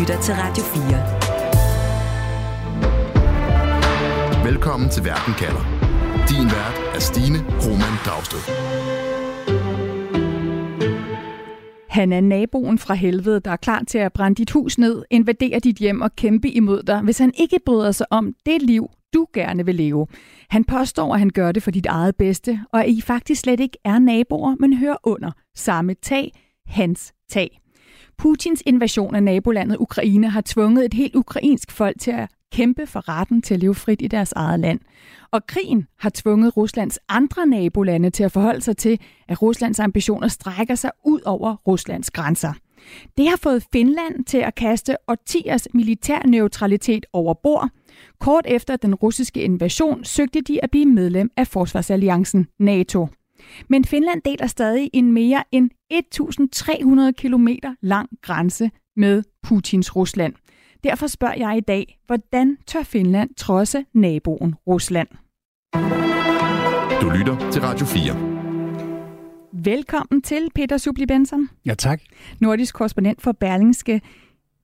lytter til Radio 4. Velkommen til Verden kalder. Din vært er Stine Roman Dragsted. Han er naboen fra helvede, der er klar til at brænde dit hus ned, invadere dit hjem og kæmpe imod dig, hvis han ikke bryder sig om det liv, du gerne vil leve. Han påstår, at han gør det for dit eget bedste, og at I faktisk slet ikke er naboer, men hører under samme tag, hans tag. Putins invasion af nabolandet Ukraine har tvunget et helt ukrainsk folk til at kæmpe for retten til at leve frit i deres eget land. Og krigen har tvunget Ruslands andre nabolande til at forholde sig til, at Ruslands ambitioner strækker sig ud over Ruslands grænser. Det har fået Finland til at kaste årtiers militær neutralitet over bord. Kort efter den russiske invasion søgte de at blive medlem af Forsvarsalliancen NATO. Men Finland deler stadig en mere end 1.300 km lang grænse med Putins Rusland. Derfor spørger jeg i dag, hvordan tør Finland trodse naboen Rusland? Du lytter til Radio 4. Velkommen til Peter Subli Benson. Ja, tak. Nordisk korrespondent for Berlingske.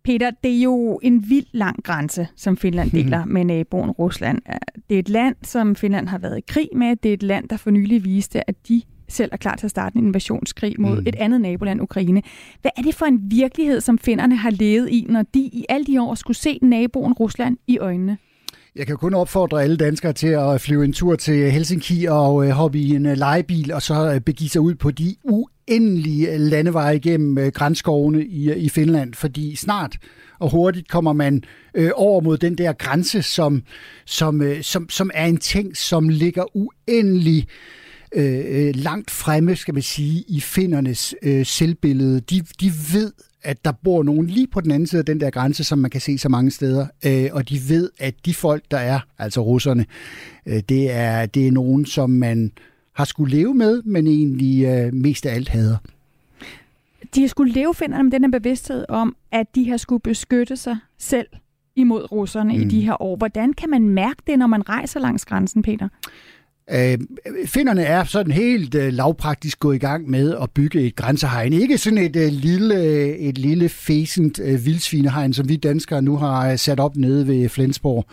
Peter, det er jo en vild lang grænse, som Finland deler med naboen Rusland. Det er et land, som Finland har været i krig med. Det er et land, der for nylig viste, at de selv er klar til at starte en invasionskrig mod mm. et andet naboland, Ukraine. Hvad er det for en virkelighed, som finderne har levet i, når de i alle de år skulle se naboen Rusland i øjnene? Jeg kan kun opfordre alle danskere til at flyve en tur til Helsinki og øh, hoppe i en lejebil legebil, og så øh, begive sig ud på de uendelige landeveje gennem grænskovene i, i Finland, fordi snart og hurtigt kommer man øh, over mod den der grænse, som, som, øh, som, som er en ting, som ligger uendelig øh, langt fremme, skal man sige, i findernes øh, selvbillede. De, de ved, at der bor nogen lige på den anden side af den der grænse, som man kan se så mange steder, øh, og de ved, at de folk, der er, altså russerne, øh, det, er, det er nogen, som man har skulle leve med, men egentlig øh, mest af alt hader. De har skulle leve, finder med den her bevidsthed om, at de har skulle beskytte sig selv imod russerne mm. i de her år. Hvordan kan man mærke det, når man rejser langs grænsen, Peter? Øh, finderne er sådan helt øh, lavpraktisk gået i gang med at bygge et grænsehegn. Ikke sådan et øh, lille, øh, et lille fæsent øh, vildsvinehegn, som vi danskere nu har øh, sat op nede ved Flensborg.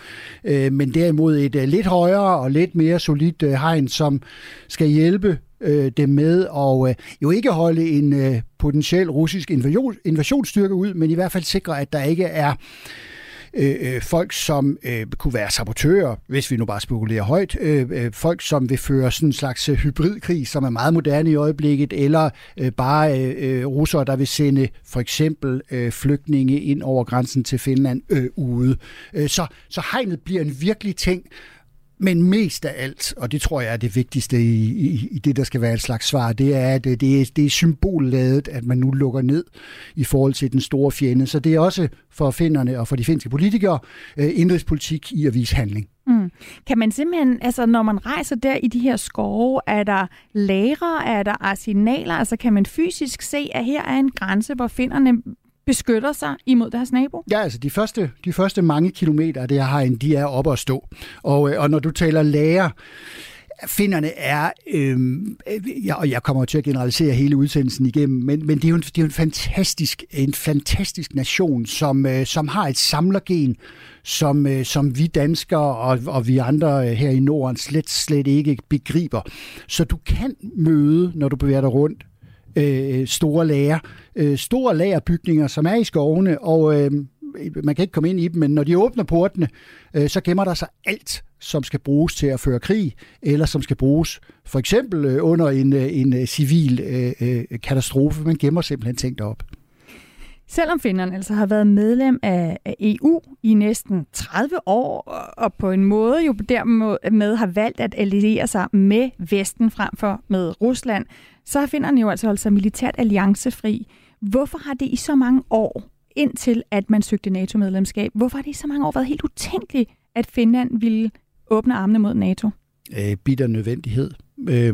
Øh, men derimod et øh, lidt højere og lidt mere solidt øh, hegn, som skal hjælpe øh, dem med at øh, jo ikke holde en øh, potentiel russisk invasion, invasionsstyrke ud, men i hvert fald sikre, at der ikke er Øh, øh, folk, som øh, kunne være sabotører, hvis vi nu bare spekulerer højt, øh, øh folk, som vil føre sådan en slags øh, hybridkrig, som er meget moderne i øjeblikket, eller øh, bare øh, øh, russere, der vil sende for eksempel øh, flygtninge ind over grænsen til Finland øh, ude. Øh, så, så hegnet bliver en virkelig ting, men mest af alt, og det tror jeg er det vigtigste i, i, i det, der skal være et slags svar, det er, at det er, det er symbolladet, at man nu lukker ned i forhold til den store fjende. Så det er også for finderne og for de finske politikere øh, indrigspolitik i at vise handling. Mm. Kan man simpelthen, altså når man rejser der i de her skove, er der lagre, er der arsenaler, altså kan man fysisk se, at her er en grænse, hvor finderne beskytter sig imod deres nabo? Ja, altså de første, de første mange kilometer af det her hegn, de er oppe at stå. Og, øh, og når du taler lager, Finderne er, øhm, øh, ja, og jeg kommer til at generalisere hele udsendelsen igennem, men, men det er jo en, det er jo en, fantastisk, en fantastisk nation, som, øh, som har et samlergen, som, øh, som vi danskere og, og vi andre øh, her i Norden slet, slet ikke begriber. Så du kan møde, når du bevæger dig rundt, øh, store lager, øh, store lagerbygninger, som er i skovene, og øh, man kan ikke komme ind i dem, men når de åbner portene, øh, så gemmer der sig alt, som skal bruges til at føre krig, eller som skal bruges for eksempel øh, under en, øh, en øh, civil øh, øh, katastrofe. Man gemmer simpelthen ting op. Selvom Finland altså har været medlem af, EU i næsten 30 år, og på en måde jo dermed har valgt at alliere sig med Vesten frem for med Rusland, så har Finland jo altså holdt sig militært alliancefri. Hvorfor har det i så mange år, indtil at man søgte NATO-medlemskab, hvorfor har det i så mange år været helt utænkeligt, at Finland ville åbne armene mod NATO? Øh, bitter nødvendighed. Øh,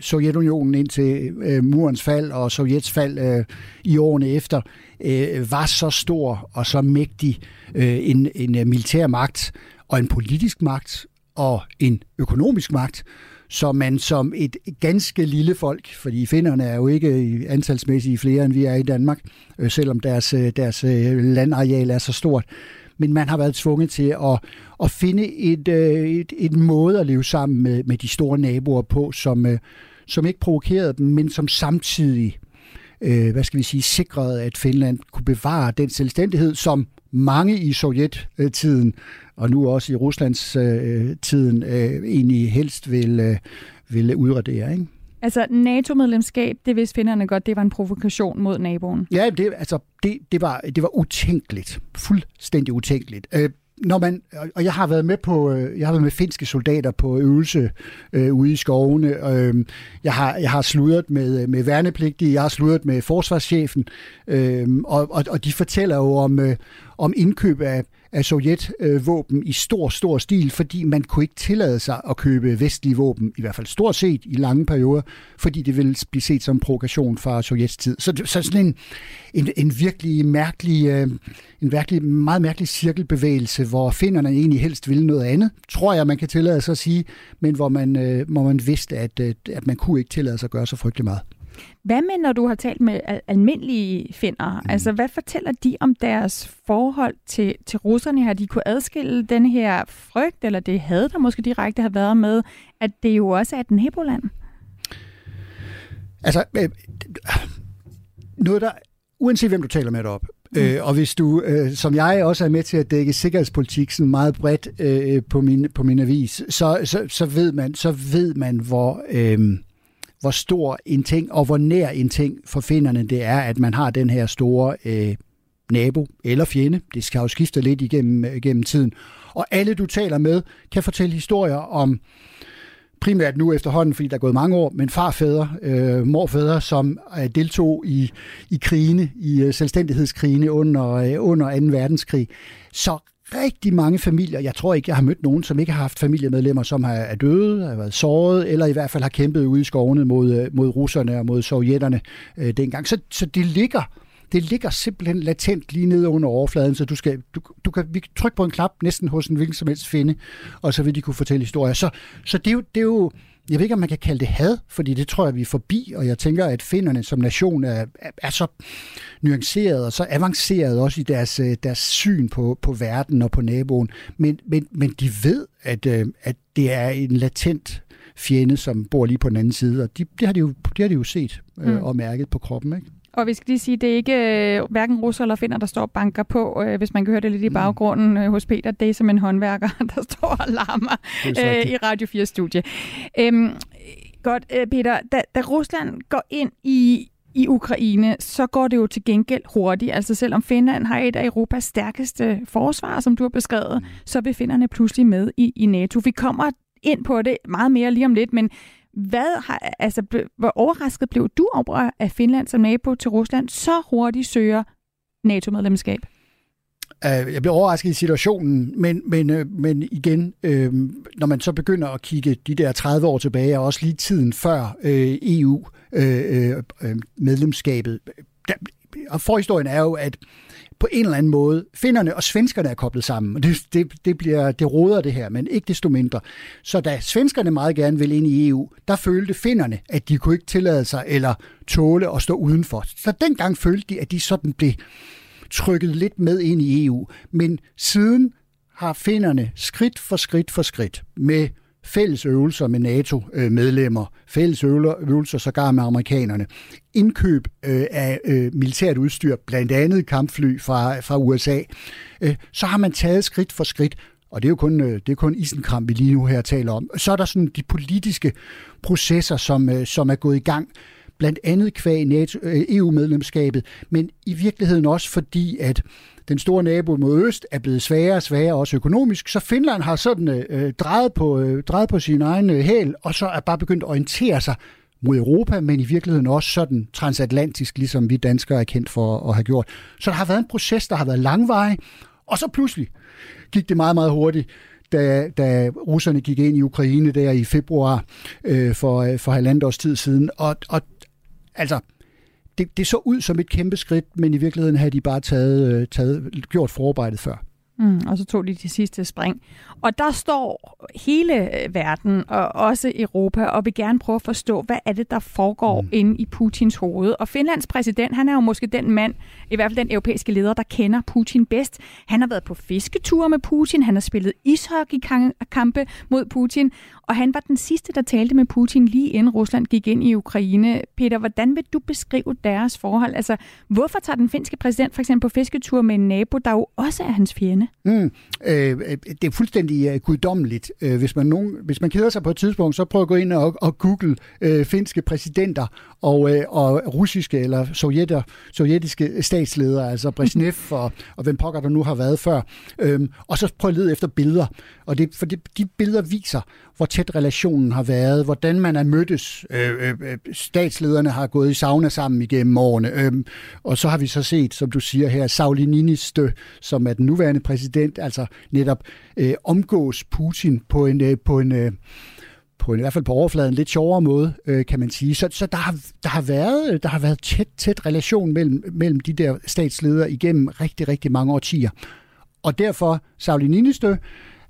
Sovjetunionen indtil øh, murens fald og Sovjets fald øh, i årene efter øh, var så stor og så mægtig øh, en, en øh, militær magt og en politisk magt og en økonomisk magt, så man som et ganske lille folk, fordi finnerne er jo ikke antalsmæssigt flere, end vi er i Danmark, øh, selvom deres, øh, deres øh, landareal er så stort, men man har været tvunget til at, at finde et, øh, et, et måde at leve sammen med, med de store naboer på, som, øh, som ikke provokerede dem, men som samtidig øh, hvad skal vi sige, sikrede, at Finland kunne bevare den selvstændighed, som mange i sovjettiden, og nu også i Ruslands øh, tiden, øh, egentlig helst vil, øh, vil udradere. Ikke? Altså NATO-medlemskab, det vidste finderne godt, det var en provokation mod naboen. Ja, det, altså, det, det, var, det var utænkeligt. Fuldstændig utænkeligt. Øh, når man, og jeg har været med på, øh, jeg har været med finske soldater på øvelse øh, ude i skovene. Øh, jeg har, jeg har sludret med, øh, med værnepligtige, jeg har sludret med forsvarschefen, øh, og, og, og de fortæller jo om, øh, om indkøb af, af sovjetvåben øh, i stor, stor stil, fordi man kunne ikke tillade sig at købe vestlige våben, i hvert fald stort set i lange perioder, fordi det ville blive set som provokation fra Sovjets tid. Så, så sådan en, en, en virkelig mærkelig, øh, en virkelig meget mærkelig cirkelbevægelse, hvor finnerne egentlig helst ville noget andet, tror jeg, man kan tillade sig at sige, men hvor man, øh, hvor man vidste, at, at man kunne ikke tillade sig at gøre så frygtelig meget. Hvad med, når du har talt med almindelige finder? Mm. Altså, hvad fortæller de om deres forhold til, til russerne? Har de kunne adskille den her frygt, eller det had, der måske direkte har været med, at det jo også er et naboland? Altså, øh, noget der, uanset hvem du taler med op, mm. øh, og hvis du, øh, som jeg også er med til at dække sikkerhedspolitik sådan meget bredt øh, på, min, på min avis, så, så, så, ved man, så ved man, hvor... Øh, hvor stor en ting og hvor nær en ting for finderne det er, at man har den her store øh, nabo eller fjende. Det skal jo skifte lidt igennem, øh, igennem tiden. Og alle, du taler med, kan fortælle historier om primært nu efterhånden, fordi der er gået mange år, men farfædre, øh, morfædre, som øh, deltog i, i krigene, i øh, selvstændighedskrigene under, øh, under 2. verdenskrig. Så rigtig mange familier, jeg tror ikke, jeg har mødt nogen, som ikke har haft familiemedlemmer, som er døde, har været såret, eller i hvert fald har kæmpet ude i skovene mod, øh, mod russerne og mod sovjetterne øh, dengang. Så, så det ligger det ligger simpelthen latent lige nede under overfladen, så du, skal, du, du kan vi kan trykke på en knap næsten hos en hvilken som helst finde, og så vil de kunne fortælle historier. Så, så det, er jo, det er jo, jeg ved ikke, om man kan kalde det had, fordi det tror jeg, vi er forbi, og jeg tænker, at finderne som nation er, er, er så nuanceret og så avanceret også i deres, øh, deres syn på, på verden og på naboen. Men, men, men de ved, at, øh, at det er en latent fjende, som bor lige på den anden side, og de, det, har de jo, det har de jo set øh, mm. og mærket på kroppen. Ikke? Og vi skal lige sige, det er ikke øh, hverken russer eller finder, der står og banker på, øh, hvis man kan høre det lidt i mm. baggrunden øh, hos Peter. Det er som en håndværker, der står og larmer øh, i Radio 4 studie. Øhm, godt, øh, Peter. Da, da Rusland går ind i i Ukraine, så går det jo til gengæld hurtigt. Altså selvom Finland har et af Europas stærkeste forsvar, som du har beskrevet, mm. så vil finderne pludselig med i, i NATO. Vi kommer ind på det meget mere lige om lidt, men hvad har, altså, hvor overrasket blev du over, at Finland som nabo til Rusland så hurtigt søger NATO-medlemskab? Øh, jeg blev overrasket i situationen, men, men, øh, men igen, øh, når man så begynder at kigge de der 30 år tilbage, og også lige tiden før øh, EU-medlemskabet, øh, øh, øh og forhistorien er jo, at på en eller anden måde, finnerne og svenskerne er koblet sammen. Det, det, det, bliver, det råder det her, men ikke desto mindre. Så da svenskerne meget gerne vil ind i EU, der følte finnerne, at de kunne ikke tillade sig eller tåle at stå udenfor. Så dengang følte de, at de sådan blev trykket lidt med ind i EU. Men siden har finnerne skridt for skridt for skridt med fælles øvelser med NATO-medlemmer, fælles øvelser sågar med amerikanerne, indkøb øh, af øh, militært udstyr, blandt andet kampfly fra, fra USA, øh, så har man taget skridt for skridt, og det er jo kun, øh, det er kun isenkram, vi lige nu her taler om. Så er der sådan de politiske processer, som, øh, som er gået i gang, blandt andet kvæg øh, EU-medlemskabet, men i virkeligheden også fordi, at den store nabo mod øst er blevet sværere og sværere, også økonomisk, så Finland har sådan øh, øh, drejet, på, øh, drejet på sin egen øh, hæl, og så er bare begyndt at orientere sig mod Europa, men i virkeligheden også sådan transatlantisk, ligesom vi danskere er kendt for at have gjort. Så der har været en proces, der har været langvarig, og så pludselig gik det meget, meget hurtigt, da, da russerne gik ind i Ukraine der i februar øh, for, øh, for halvandet års tid siden. Og, og altså, det, det så ud som et kæmpe skridt, men i virkeligheden havde de bare taget, øh, taget, gjort forarbejdet før. Mm, og så tog de de sidste spring. Og der står hele øh, verden, og også Europa, og vil gerne prøve at forstå, hvad er det, der foregår mm. inde i Putins hoved. Og Finlands præsident, han er jo måske den mand, i hvert fald den europæiske leder, der kender Putin bedst. Han har været på fisketure med Putin, han har spillet ishockeykampe mod Putin, og han var den sidste, der talte med Putin lige inden Rusland gik ind i Ukraine. Peter, hvordan vil du beskrive deres forhold? Altså, hvorfor tager den finske præsident for eksempel på fisketur med en nabo, der jo også er hans fjende? Mm, øh, øh, det er fuldstændig uh, guddommeligt. Øh, hvis, man nogen, hvis man keder sig på et tidspunkt, så prøv at gå ind og, og google øh, finske præsidenter og, øh, og russiske eller sovjetter, sovjetiske statsledere, altså Brezhnev og, og hvem pokker der nu har været før. Øh, og så prøv at lede efter billeder. Og det, for det, de billeder viser, hvor tæt relationen har været, hvordan man er mødtes. Øh, øh, øh statslederne har gået i sauna sammen igennem årene. Øh, og så har vi så set, som du siger her, Sauli Niinistö, som er den nuværende præsident, altså netop øh, omgås Putin på en, øh, på en øh, på en, i hvert fald på overfladen lidt sjovere måde, øh, kan man sige. Så, så der, har, der, har været, øh, der har været tæt, tæt relation mellem, mellem de der statsledere igennem rigtig, rigtig mange årtier. Og derfor, Sauli Ninistø,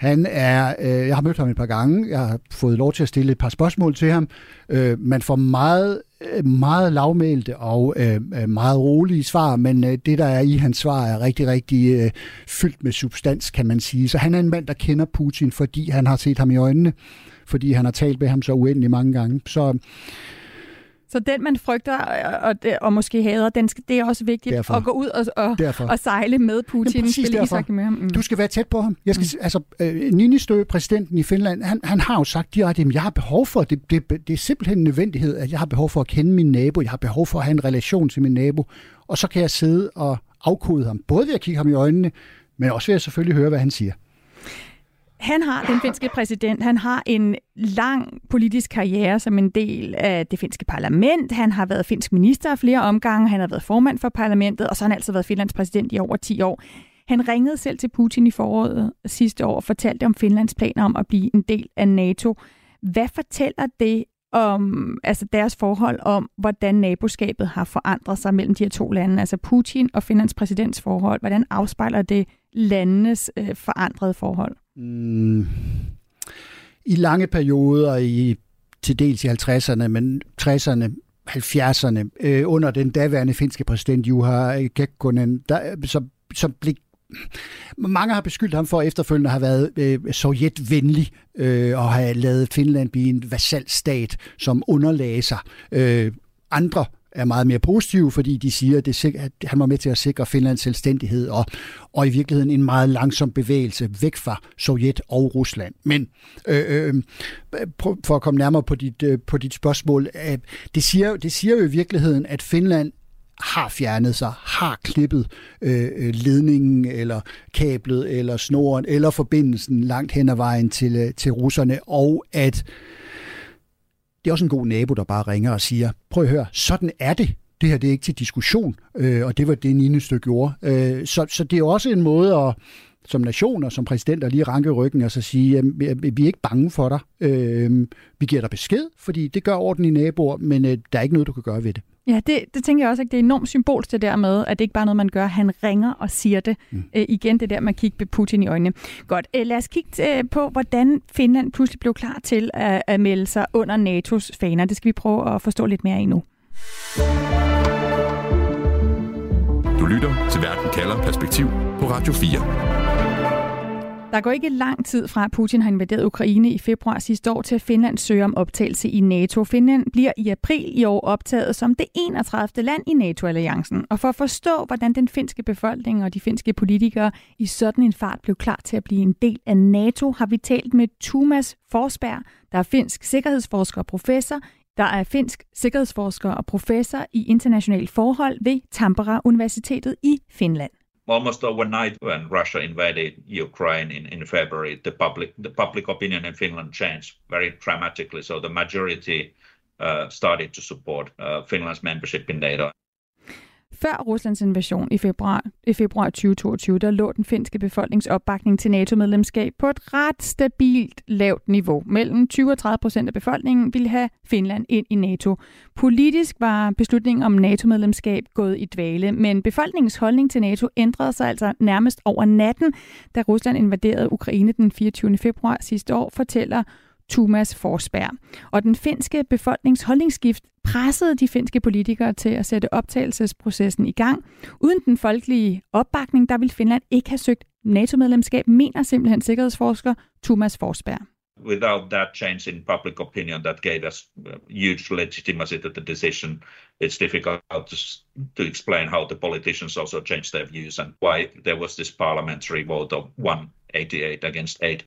han er, øh, jeg har mødt ham et par gange, jeg har fået lov til at stille et par spørgsmål til ham. Øh, man får meget, meget lavmælte og øh, øh, meget rolige svar, men øh, det, der er i hans svar, er rigtig, rigtig øh, fyldt med substans, kan man sige. Så han er en mand, der kender Putin, fordi han har set ham i øjnene, fordi han har talt med ham så uendelig mange gange. Så så den, man frygter og, og, og måske hader, den skal, det er også vigtigt derfor. at gå ud og, og, og sejle med Putin. Spille derfor. med ham. Mm. Du skal være tæt på ham. Jeg skal, mm. altså, øh, Ninistø, præsidenten i Finland, han, han har jo sagt direkte, at jeg har behov for, det, det, det er simpelthen en nødvendighed, at jeg har behov for at kende min nabo, jeg har behov for at have en relation til min nabo, og så kan jeg sidde og afkode ham, både ved at kigge ham i øjnene, men også ved at selvfølgelig høre, hvad han siger. Han har, den finske præsident, han har en lang politisk karriere som en del af det finske parlament. Han har været finsk minister af flere omgange, han har været formand for parlamentet, og så har han altså været Finlands præsident i over 10 år. Han ringede selv til Putin i foråret sidste år og fortalte om Finlands planer om at blive en del af NATO. Hvad fortæller det om altså deres forhold om, hvordan naboskabet har forandret sig mellem de her to lande, altså Putin og Finlands præsidents forhold. Hvordan afspejler det landenes øh, forandrede forhold? Mm, I lange perioder, i til dels i 50'erne, men 60'erne, 70'erne, øh, under den daværende finske præsident Juha Kekkonen, der, som, som blev mange har beskyldt ham for efterfølgende har have været øh, sovjetvenlig øh, og have lavet Finland blive en vasalstat, som underlagde sig. Øh, andre er meget mere positive, fordi de siger, at, det, at han var med til at sikre Finlands selvstændighed og, og i virkeligheden en meget langsom bevægelse væk fra Sovjet og Rusland. Men øh, øh, for at komme nærmere på dit, øh, på dit spørgsmål, øh, det, siger, det siger jo i virkeligheden, at Finland har fjernet sig, har klippet øh, øh, ledningen eller kablet eller snoren eller forbindelsen langt hen ad vejen til, øh, til russerne, og at det er også en god nabo, der bare ringer og siger, prøv at høre, sådan er det. Det her det er ikke til diskussion, øh, og det var det, Nine stykke gjorde. Øh, så, så det er også en måde at som nation og som præsident at lige ranke ryggen og så sige, at vi er ikke bange for dig. Øh, vi giver dig besked, fordi det gør ordentlige naboer, men øh, der er ikke noget, du kan gøre ved det. Ja, det, det tænker jeg også, at det er enormt symbolsk det der med, at det ikke bare er noget, man gør. Han ringer og siger det. Mm. Øh, igen det der med at kigge Putin i øjnene. Godt, øh, lad os kigge øh, på, hvordan Finland pludselig blev klar til at, at melde sig under NATO's faner. Det skal vi prøve at forstå lidt mere i nu. Du lytter til Verden kalder Perspektiv på Radio 4. Der går ikke lang tid fra, at Putin har invaderet Ukraine i februar sidste år til, at Finland søger om optagelse i NATO. Finland bliver i april i år optaget som det 31. land i NATO-alliancen. Og for at forstå, hvordan den finske befolkning og de finske politikere i sådan en fart blev klar til at blive en del af NATO, har vi talt med Thomas Forsberg, der er finsk sikkerhedsforsker og professor der er finsk sikkerhedsforsker og professor i internationale forhold ved Tampere Universitetet i Finland almost overnight when Russia invaded Ukraine in, in February, the public the public opinion in Finland changed very dramatically. So the majority uh, started to support uh, Finland's membership in NATO. Før Ruslands invasion i februar, i februar 2022, der lå den finske befolkningsopbakning til NATO-medlemskab på et ret stabilt lavt niveau. Mellem 20 og 30 procent af befolkningen ville have Finland ind i NATO. Politisk var beslutningen om NATO-medlemskab gået i dvale, men befolkningens holdning til NATO ændrede sig altså nærmest over natten, da Rusland invaderede Ukraine den 24. februar sidste år, fortæller Thomas Forsberg. Og den finske befolkningsholdningsskift pressede de finske politikere til at sætte optagelsesprocessen i gang. Uden den folkelige opbakning, der ville Finland ikke have søgt NATO-medlemskab, mener simpelthen sikkerhedsforsker Thomas Forsberg. Without that change in public opinion that gave us uh, huge legitimacy to the decision, it's difficult to, to explain how the politicians also changed their views and why there was this parliamentary vote of 188 against 8.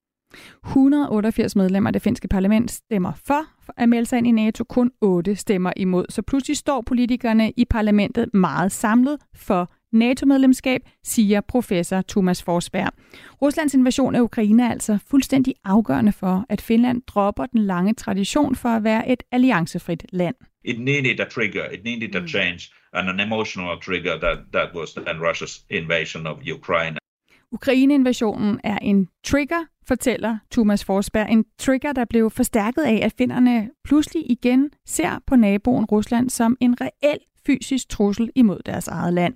188 medlemmer af det finske parlament stemmer for at melde sig ind i NATO, kun 8 stemmer imod. Så pludselig står politikerne i parlamentet meget samlet for NATO-medlemskab, siger professor Thomas Forsberg. Ruslands invasion af Ukraine er altså fuldstændig afgørende for, at Finland dropper den lange tradition for at være et alliancefrit land. It needed a trigger, it needed a mm. change, and an emotional trigger that, that was then Russia's invasion of Ukraine. Ukraine-invasionen er en trigger, fortæller Thomas Forsberg. En trigger, der blev forstærket af, at finderne pludselig igen ser på naboen Rusland som en reel fysisk trussel imod deres eget land.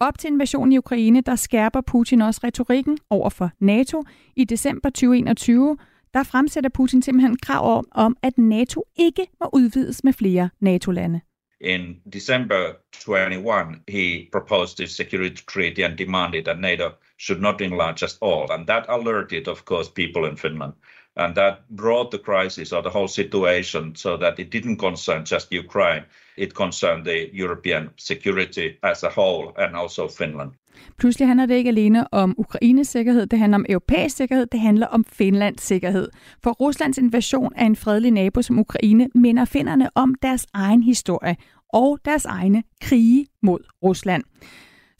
Op til invasionen i Ukraine, der skærper Putin også retorikken over for NATO. I december 2021, der fremsætter Putin simpelthen krav om, om, at NATO ikke må udvides med flere NATO-lande. In December 21, he proposed a security treaty and demanded that NATO should not enlarge at all. And that alerted, of course, people in Finland. And that brought the crisis or the whole situation so that it didn't concern just Ukraine, it concerned the European security as a whole and also Finland. Pludselig handler det ikke alene om Ukraines sikkerhed, det handler om europæisk sikkerhed, det handler om Finlands sikkerhed. For Ruslands invasion af en fredelig nabo som Ukraine minder finnerne om deres egen historie og deres egne krige mod Rusland.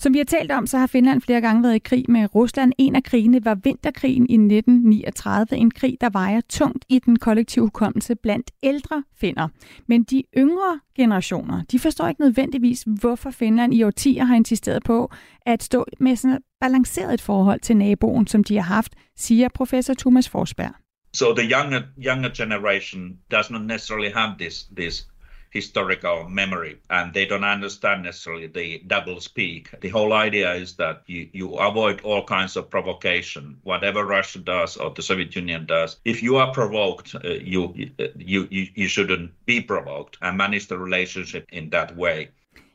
Som vi har talt om, så har Finland flere gange været i krig med Rusland. En af krigene var vinterkrigen i 1939, en krig, der vejer tungt i den kollektive hukommelse blandt ældre finder. Men de yngre generationer, de forstår ikke nødvendigvis, hvorfor Finland i årtier har insisteret på at stå med sådan et balanceret forhold til naboen, som de har haft, siger professor Thomas Forsberg. So the younger younger generation does not necessarily have this this historical memory and they don't understand necessarily the double speak. The whole idea is that you, you avoid all kinds of provocation, whatever Russia does or the Soviet Union does. If you are provoked, uh, you, you, you, you shouldn't be provoked and manage the relationship in that way.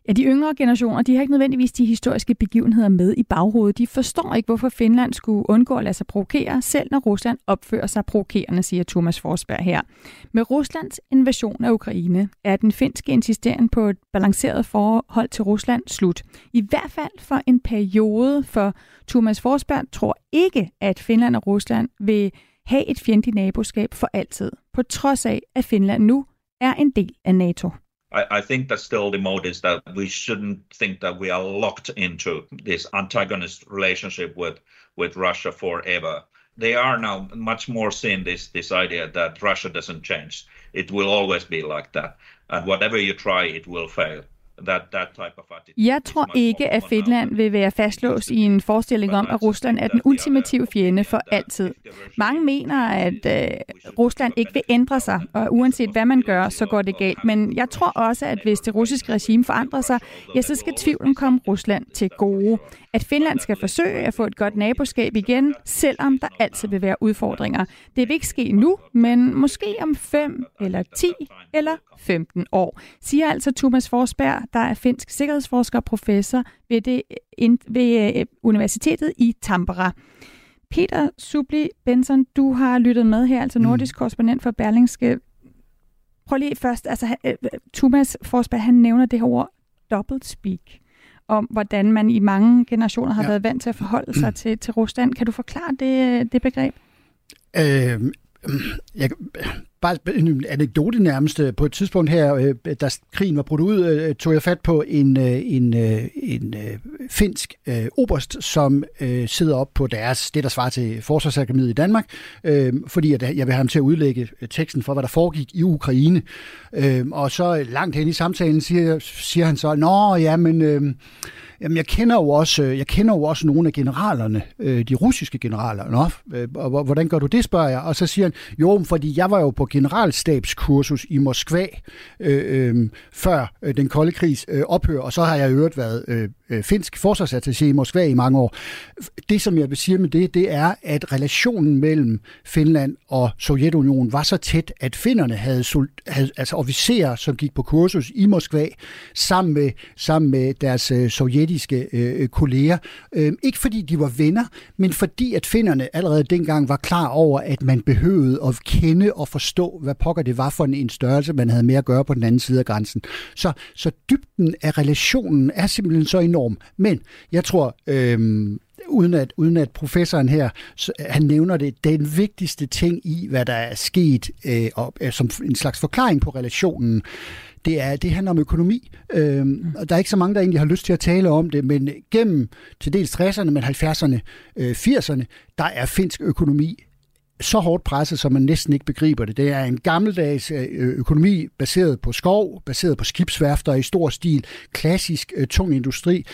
Ja, de yngre generationer, de har ikke nødvendigvis de historiske begivenheder med i baghovedet. De forstår ikke, hvorfor Finland skulle undgå at lade sig provokere, selv når Rusland opfører sig provokerende, siger Thomas Forsberg her. Med Ruslands invasion af Ukraine er den finske insisteren på et balanceret forhold til Rusland slut. I hvert fald for en periode, for Thomas Forsberg tror ikke, at Finland og Rusland vil have et fjendtligt naboskab for altid, på trods af, at Finland nu er en del af NATO. I, I, think that still the mode is that we shouldn't think that we are locked into this antagonist relationship with with Russia forever. They are now much more seeing this this idea that Russia doesn't change. It will always be like that, and whatever you try, it will fail. Jeg tror ikke, at Finland vil være fastlåst i en forestilling om, at Rusland er den ultimative fjende for altid. Mange mener, at øh, Rusland ikke vil ændre sig, og uanset hvad man gør, så går det galt. Men jeg tror også, at hvis det russiske regime forandrer sig, ja, så skal tvivlen komme Rusland til gode. At Finland skal forsøge at få et godt naboskab igen, selvom der altid vil være udfordringer. Det vil ikke ske nu, men måske om 5 eller 10 eller 15 år, siger altså Thomas Forsberg, der er finsk sikkerhedsforsker og professor ved, det, ved øh, Universitetet i Tampere. Peter Subli Benson, du har lyttet med her, altså mm. nordisk mm. korrespondent for Berlingske. Prøv lige først, altså øh, Thomas Forsberg, han nævner det her ord double speak om, hvordan man i mange generationer har ja. været vant til at forholde sig til, til Rusland. Kan du forklare det, det begreb? Øh, jeg, bare en anekdote nærmest. På et tidspunkt her, øh, da krigen var brudt ud, øh, tog jeg fat på en, øh, en, en, finsk øh, oberst, som øh, sidder op på deres, det der svarer til Forsvarsakademiet i Danmark, øh, fordi jeg vil have ham til at udlægge teksten for, hvad der foregik i Ukraine. Øh, og så langt hen i samtalen siger, siger han så, Nå, ja, men... Øh, Jamen, jeg kender jo også, jeg kender jo også nogle af generalerne, øh, de russiske generaler. Nå, øh, og hvordan gør du det, spørger jeg. Og så siger han, jo, fordi jeg var jo på generalstabskursus i Moskva øh, øh, før øh, den kolde krigs øh, ophør, og så har jeg øvrigt været øh, øh, finsk forsvarsattaché i Moskva i mange år. Det, som jeg vil sige med det, det er, at relationen mellem Finland og Sovjetunionen var så tæt, at finnerne havde, havde altså officerer, som gik på kursus i Moskva, sammen med, sammen med deres øh, sovjetiske øh, øh, kolleger. Øh, ikke fordi de var venner, men fordi at finnerne allerede dengang var klar over, at man behøvede at kende og forstå, hvad pokker det var for en, en størrelse, man havde med at gøre på den anden side af grænsen. Så, så dybden af relationen er simpelthen så enorm. Men jeg tror, øhm, uden at, uden at professoren her, så, han nævner det, den vigtigste ting i, hvad der er sket, øh, og, øh, som en slags forklaring på relationen, det, er, det handler om økonomi. Øhm, mm. og der er ikke så mange, der egentlig har lyst til at tale om det, men gennem til dels 60'erne, men 70'erne, øh, 80'erne, der er finsk økonomi så hårdt presset, som man næsten ikke begriber det. Det er en gammeldags øh, økonomi baseret på skov, baseret på skibsværfter i stor stil, klassisk øh, tung industri.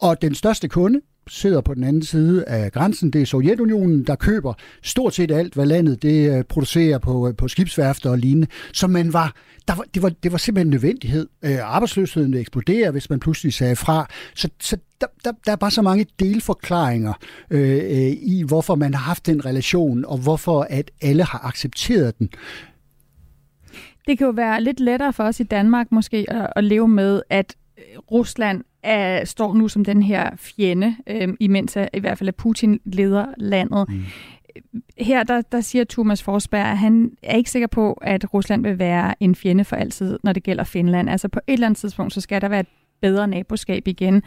Og den største kunde, sidder på den anden side af grænsen. Det er Sovjetunionen, der køber stort set alt, hvad landet det øh, producerer på, øh, på skibsværfter og lignende. Så man var, der var, det, var, det var simpelthen en nødvendighed. Øh, arbejdsløsheden ville eksplodere, hvis man pludselig sagde fra. Så, så der, der, der er bare så mange delforklaringer øh, øh, i, hvorfor man har haft den relation, og hvorfor at alle har accepteret den. Det kan jo være lidt lettere for os i Danmark måske at, at leve med, at Rusland er, står nu som den her fjende, øh, imens at, i hvert fald at Putin leder landet. Mm. Her der, der siger Thomas Forsberg, at han er ikke sikker på, at Rusland vil være en fjende for altid, når det gælder Finland. Altså på et eller andet tidspunkt, så skal der være et bedre naboskab igen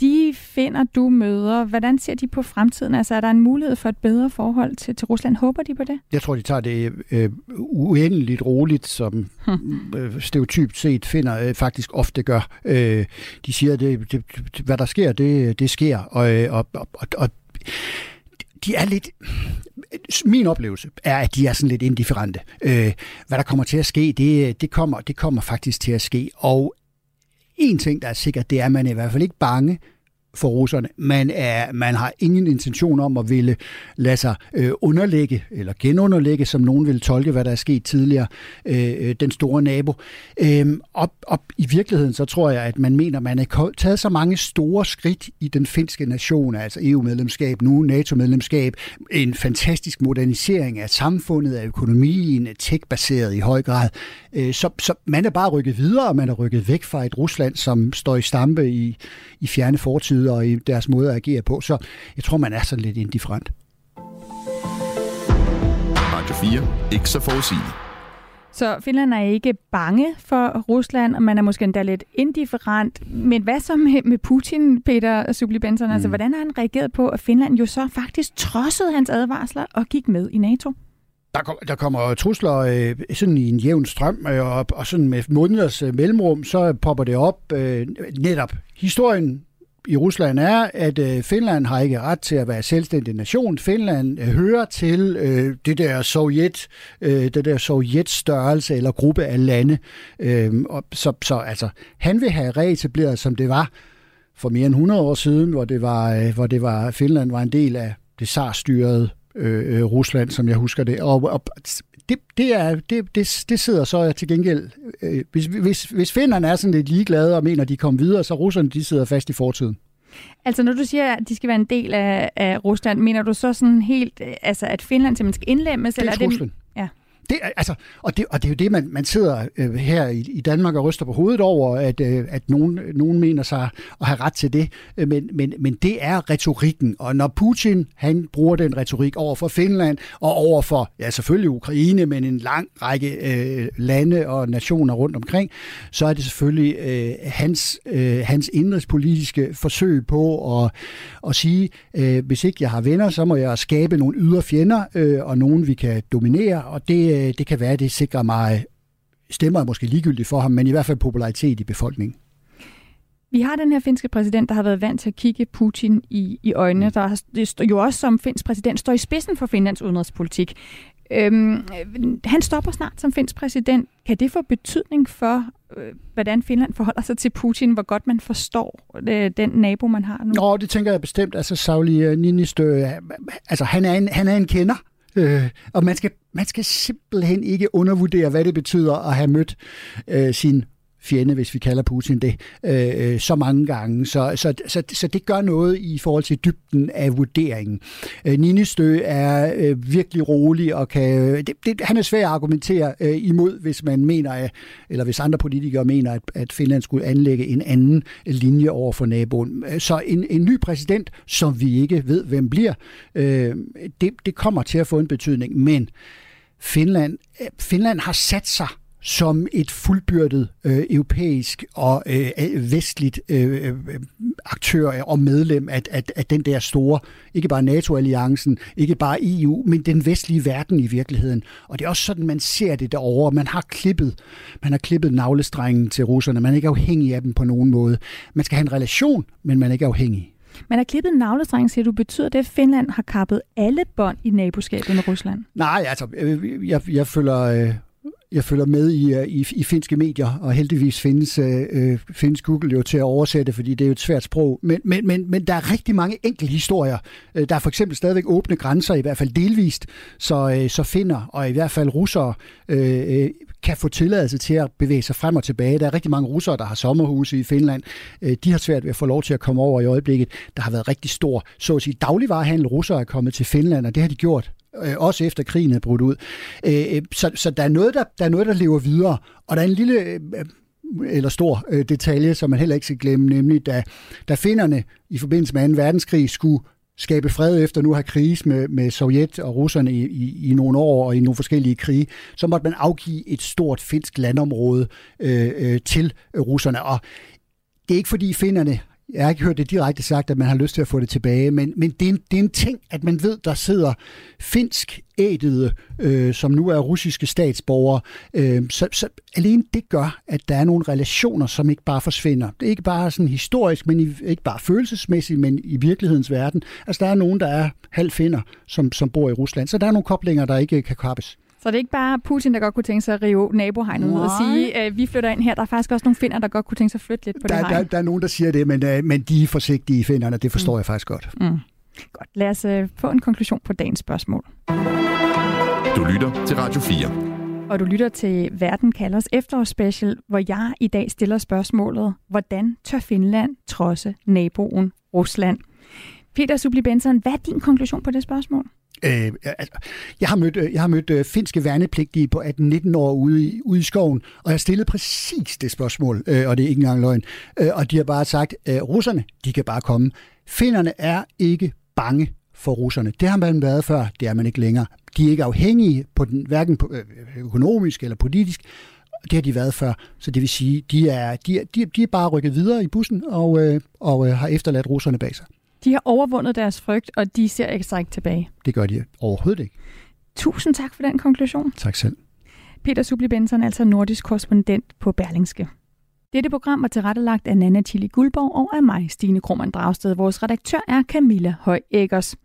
de finder, du møder, hvordan ser de på fremtiden? Altså er der en mulighed for et bedre forhold til, til Rusland? Håber de på det? Jeg tror, de tager det øh, uendeligt roligt, som hmm. øh, stereotypt set finder øh, faktisk ofte gør. Øh, de siger, at det, det, hvad der sker, det, det sker. Og, øh, og, og, og de er lidt... Min oplevelse er, at de er sådan lidt indifferente. Øh, hvad der kommer til at ske, det, det, kommer, det kommer faktisk til at ske. Og en ting, der er sikkert, det er, at man er i hvert fald ikke bange for russerne. Man, er, man har ingen intention om at ville lade sig øh, underlægge, eller genunderlægge, som nogen vil tolke, hvad der er sket tidligere, øh, øh den store nabo. Øh, op, op i virkeligheden, så tror jeg, at man mener, man har taget så mange store skridt i den finske nation, altså EU-medlemskab, nu NATO-medlemskab, en fantastisk modernisering af samfundet, af økonomien, tech-baseret i høj grad. Øh, så, så man er bare rykket videre, og man er rykket væk fra et Rusland, som står i stampe i, i fjerne fortid attitude og i deres måde at agere på. Så jeg tror, man er sådan lidt indifferent. Radio 4. Ikke så forudsigende. Så Finland er ikke bange for Rusland, og man er måske endda lidt indifferent. Men hvad så med, med Putin, Peter Subli Benson? Altså, mm. Altså, hvordan har han reageret på, at Finland jo så faktisk trodsede hans advarsler og gik med i NATO? Der, kom, der kommer trusler øh, sådan i en jævn strøm, øh, og, og sådan med måneders øh, mellemrum, så popper det op øh, netop. Historien i Rusland er, at øh, Finland har ikke ret til at være selvstændig nation. Finland øh, hører til øh, det der Sovjet, øh, det der Sovjetstørrelse eller gruppe af lande. Øh, og så, så altså, han vil have reetableret, som det var for mere end 100 år siden, hvor det var, øh, hvor det var Finland var en del af det zarstyrede øh, øh, Rusland, som jeg husker det. Og, og det, det, er, det, det, det sidder så til gengæld... Øh, hvis, hvis, hvis finnerne er sådan lidt ligeglade og mener, at de kommer videre, så russerne de sidder fast i fortiden. Altså når du siger, at de skal være en del af, af Rusland, mener du så sådan helt, øh, altså at Finland simpelthen skal indlemmes? Det er eller er det, altså, og, det, og det er jo det, man, man sidder øh, her i, i Danmark og ryster på hovedet over, at, øh, at nogen, nogen mener sig at have ret til det. Øh, men, men, men det er retorikken, og når Putin han bruger den retorik over for Finland og over for, ja selvfølgelig Ukraine, men en lang række øh, lande og nationer rundt omkring, så er det selvfølgelig øh, hans, øh, hans indrigspolitiske forsøg på at, at sige, øh, hvis ikke jeg har venner, så må jeg skabe nogle ydre fjender, øh, og nogen vi kan dominere, og det Øh, det kan være, det sikrer mig stemmer er måske ligegyldigt for ham, men i hvert fald popularitet i befolkningen. Vi har den her finske præsident, der har været vant til at kigge Putin i, i øjnene, mm. der det jo også som finsk præsident står i spidsen for Finlands udenrigspolitik. Øhm, han stopper snart som finsk præsident. Kan det få betydning for, øh, hvordan Finland forholder sig til Putin, hvor godt man forstår øh, den nabo, man har nu? Nå, det tænker jeg bestemt. Altså, Sauli øh, Niinistö, altså, han er en, han er en kender. Øh, og man skal, man skal simpelthen ikke undervurdere, hvad det betyder at have mødt øh, sin fjende, hvis vi kalder Putin det, øh, øh, så mange gange. Så, så, så, så det gør noget i forhold til dybden af vurderingen. Øh, Ninistø er øh, virkelig rolig og kan... Øh, det, det, han er svær at argumentere øh, imod, hvis man mener, eller hvis andre politikere mener, at, at Finland skulle anlægge en anden linje over for naboen. Øh, så en, en ny præsident, som vi ikke ved, hvem bliver, øh, det, det kommer til at få en betydning. Men Finland, Finland har sat sig som et fuldbyrdet øh, europæisk og øh, vestligt øh, aktør og medlem af, af, af den der store, ikke bare NATO-alliancen, ikke bare EU, men den vestlige verden i virkeligheden. Og det er også sådan, man ser det derovre. Man har klippet, man har klippet navlestrengen til russerne. Man er ikke afhængig af dem på nogen måde. Man skal have en relation, men man er ikke afhængig. Man har klippet navlestreng, siger du. Betyder det, at Finland har kappet alle bånd i naboskabet med Rusland? Nej, altså, øh, jeg, jeg følger øh, jeg følger med i, øh, i, i finske medier, og heldigvis findes, øh, øh findes Google jo til at oversætte, fordi det er jo et svært sprog. Men, men, men, men der er rigtig mange enkelte historier. Øh, der er for eksempel stadigvæk åbne grænser, i hvert fald delvist, så, øh, så finder, og i hvert fald russere, øh, kan få tilladelse til at bevæge sig frem og tilbage. Der er rigtig mange russere, der har sommerhuse i Finland. De har svært ved at få lov til at komme over i øjeblikket. Der har været rigtig stor, så at sige, dagligvarehandel. Russere er kommet til Finland, og det har de gjort øh, også efter krigen er brudt ud. Øh, øh, så så der, er noget, der, der er noget, der lever videre. Og der er en lille øh, eller stor øh, detalje, som man heller ikke skal glemme, nemlig da, da finderne i forbindelse med 2. verdenskrig skulle skabe fred efter nu at have krise med, med Sovjet og russerne i, i, i nogle år og i nogle forskellige krige, så måtte man afgive et stort finsk landområde øh, øh, til russerne. Og det er ikke fordi finnerne jeg har ikke hørt det direkte sagt, at man har lyst til at få det tilbage, men, men det, er en, det er en ting, at man ved, der sidder finsk ædede, øh, som nu er russiske statsborgere. Øh, så, så alene det gør, at der er nogle relationer, som ikke bare forsvinder. Det er ikke bare sådan historisk, men i, ikke bare følelsesmæssigt, men i virkelighedens verden. Altså der er nogen, der er halvfinder, som, som bor i Rusland. Så der er nogle koblinger, der ikke kan kappes. Så det er ikke bare Putin, der godt kunne tænke sig at rive nabohegnet ud og sige, at øh, vi flytter ind her. Der er faktisk også nogle finder, der godt kunne tænke sig at flytte lidt på der, det hegn. Der, der er nogen, der siger det, men, uh, men de er forsigtige finderne. Det forstår mm. jeg faktisk godt. Mm. Godt. Lad os uh, få en konklusion på dagens spørgsmål. Du lytter til Radio 4. Og du lytter til Verden kalders efterårsspecial, hvor jeg i dag stiller spørgsmålet, hvordan tør Finland trodse naboen Rusland? Peter Subli Benson, hvad er din konklusion på det spørgsmål? Øh, altså, jeg har mødt, øh, jeg har mødt øh, finske værnepligtige på 18-19 år ude i, ude i skoven, og jeg stillede præcis det spørgsmål, øh, og det er ikke engang løgn. Øh, og de har bare sagt, øh, russerne, de kan bare komme. Finnerne er ikke bange for russerne. Det har man været før, det er man ikke længere. De er ikke afhængige, på den, hverken på, øh, øh økonomisk eller politisk, det har de været før. Så det vil sige, de er, de er, de er, de er bare rykket videre i bussen og, øh, og øh, har efterladt russerne bag sig. De har overvundet deres frygt, og de ser ekstra ikke tilbage. Det gør de overhovedet ikke. Tusind tak for den konklusion. Tak selv. Peter Subli Benson, altså nordisk korrespondent på Berlingske. Dette program var tilrettelagt af Nana Tilly Guldborg og af mig, Stine Krohmann Dragsted. Vores redaktør er Camilla Høj Eggers.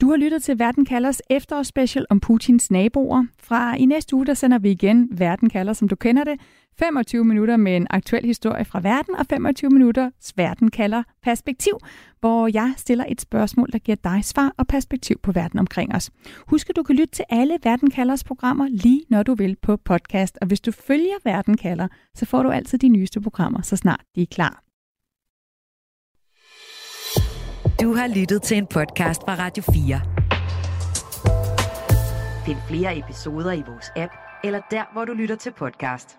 Du har lyttet til Verden kalders efterårsspecial om Putins naboer. Fra i næste uge, der sender vi igen Verden kalder, som du kender det. 25 minutter med en aktuel historie fra verden, og 25 minutter Verden kalder perspektiv, hvor jeg stiller et spørgsmål, der giver dig svar og perspektiv på verden omkring os. Husk, at du kan lytte til alle Verden kalders programmer lige når du vil på podcast, og hvis du følger Verden kalder, så får du altid de nyeste programmer, så snart de er klar. Du har lyttet til en podcast fra Radio 4. Find flere episoder i vores app, eller der, hvor du lytter til podcast.